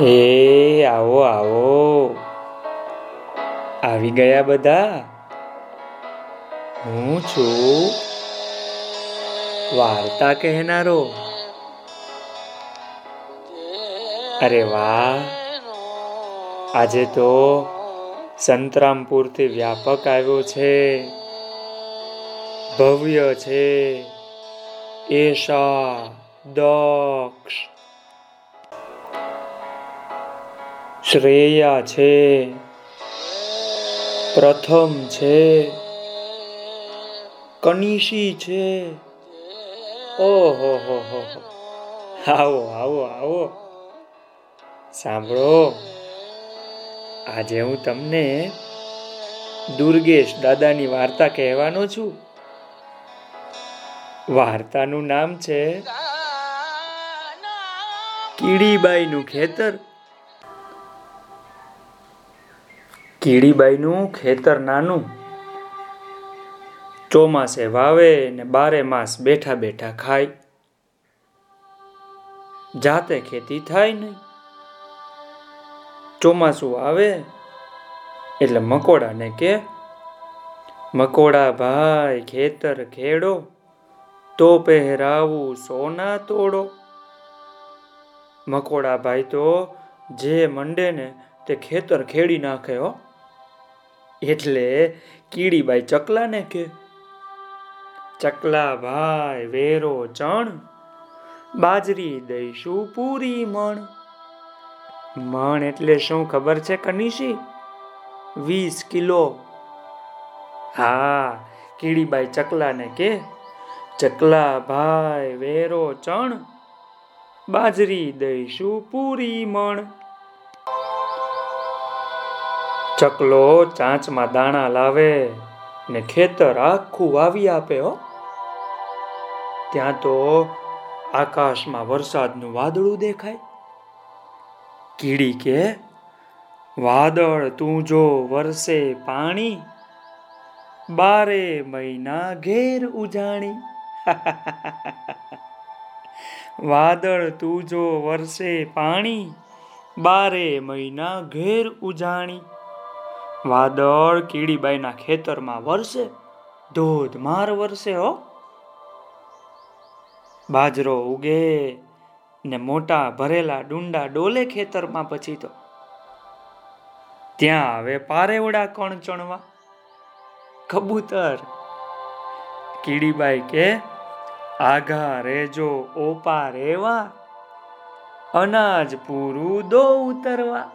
એ, આવો આવો. આવી ગયા બધા? હું છું વાર્તા કહેનારો. અરે વાહ. આજે તો સંતરામપુરથી વ્યાપક આવ્યો છે. ભવ્ય છે. એશા, દક્ષ શ્રેયા છે પ્રથમ છે કનિશી છે. ઓહો હો હો આવો આવો આવો. સાંભળો. આજે હું તમને દુર્ગેશ દાદાની વાર્તા કહેવાનો છું. વાર્તાનું નામ છે કીડીબાઈનું ખેતર. કીડીબાઈનું ખેતર નાનું. ચોમાસે વાવે ને બારે માસ બેઠા બેઠા ખાય. જાતે ખેતી થાય નહીં. ચોમાસું આવે એટલે મકોડાને કે, મકોડા ભાઈ, ખેતર ખેડો, તો પહેરાવું સોના તોડો. મકોડા ભાઈ તો જે મંડે ને તે ખેતર ખેડી નાખે હો. એટલે કીડીબાઈ ચકલાને કે ચકલા ભાઈ વેરો ચણ, બાજરી દઈશું પૂરી મણ. મણ એટલે શું ખબર છે કનીશી? વીસ કિલો. હા, કીડીબાઈ ચકલાને કે ચકલા ભાઈ વેરો ચણ, બાજરી દઈશું પૂરી મણ. ચકલો ચાંચમાં દાણા લાવે ને ખેતર આખું વાવી આપે, હો. ત્યાં તો આકાશમાં વરસાદનું વાદળું દેખાય. કીડી કે, વાદળ તું જો વરસે પાણી, બારે મહિના ઘેર ઉજાણી. વાદળ તું જો વરસે પાણી, બારે મહિના ઘેર ઉજાણી. વાદળ કીડીબાઈના ખેતરમાં વરસે ધોધમાર વરસે હો. બાજરો ઉગે ને મોટા ભરેલા ડુંડા ડોલે ખેતરમાં પછી તો. ત્યાં આવે પારેવડા કણ ચણવા. કબૂતર. કીડીબાઈ કે, આઘા રેજો, ઓપા રેવા. અનાજ પૂરું દો ઉતરવા.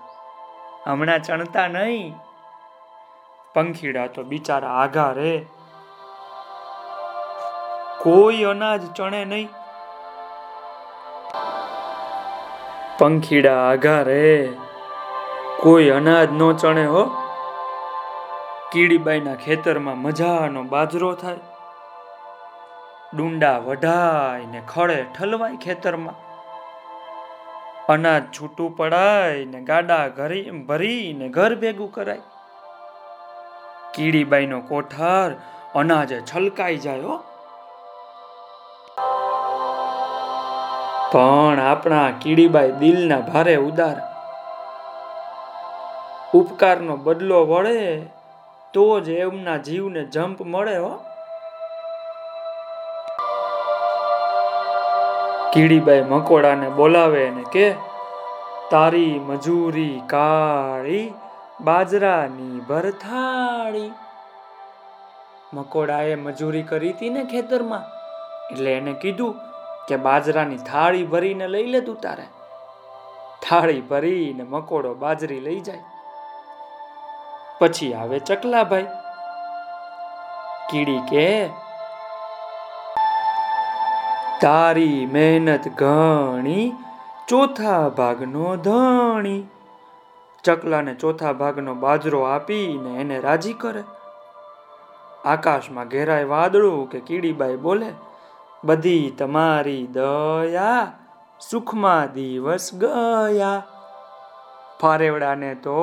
હમણાં ચણતા નહીં. પંખીડા તો બિચારા આઘા રે. કોઈ અનાજ ચણે નહીં. પંખીડા આઘા રે. કોઈ અનાજ નો ચણે હો. કીડીબાઈના ખેતરમાં મજાનો બાજરો થાય. ડુંડા વઢાય ને ખળે ઠલવાય ખેતરમાં. અનાજ છૂટું પડાય ને ગાડા ઘરી ભરી ને ઘર ભેગું કરાય. કીડીબાઈનો કોઠાર અનાજ છલકાઈ જાય હો. પણ આપણા કીડીબાઈ દિલના ભારે ઉદાર. ઉપકારનો બદલો વળે તો જ એમના જીવને જંપ મળે હો. કીડીબાઈ મકોડાને બોલાવે ને કે, તારી મજૂરી કાળી બાજરાની ભરથાળી. મકોડાએ મજૂરી કરી હતી ને ખેતરમાં, એટલે એને કીધું કે બાજરાની થાળી ભરીને લઈ લે તું તારે. થાળી ભરીને મકોડો બાજરી લઈ જાય. પછી આવે ચકલાભાઈ. કીડી કે, તારી મહેનત ઘણી, ચોથા ભાગનો ધણી. ચકલાને ચોથા ભાગનો બાજરો આપીને એને રાજી કરે. આકાશમાં ઘેરાય વાદળું કે કીડીબાઈ બોલે, બધી તમારી દયા સુખમાં દિવસ ગયા. ફારેવડાને તો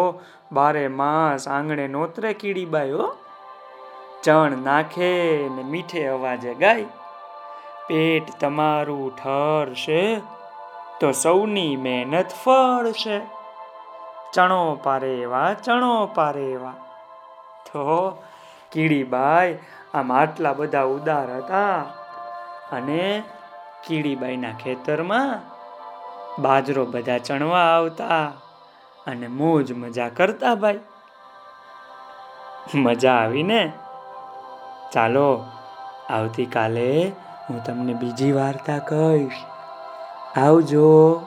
બારે માસ આંગણે નોતરે કીડીબાઈ હો. ચણ નાખે ને મીઠે અવાજે ગાય, પેટ તમારું ઠરશે તો સૌની મહેનત ફળ છે ચણો પારે એવા, ચણો પારે એવા. તો કીડીબાઈ, આમ આટલા બધા ઉદાર હતા અને કીડીબાઈના ખેતરમાં બાજરો બધા ચણવા આવતા અને મોજ મજા કરતા ભાઈ. મજા આવીને ચાલો, આવતીકાલે હું તમને બીજી વાર્તા કહીશ. આવજો.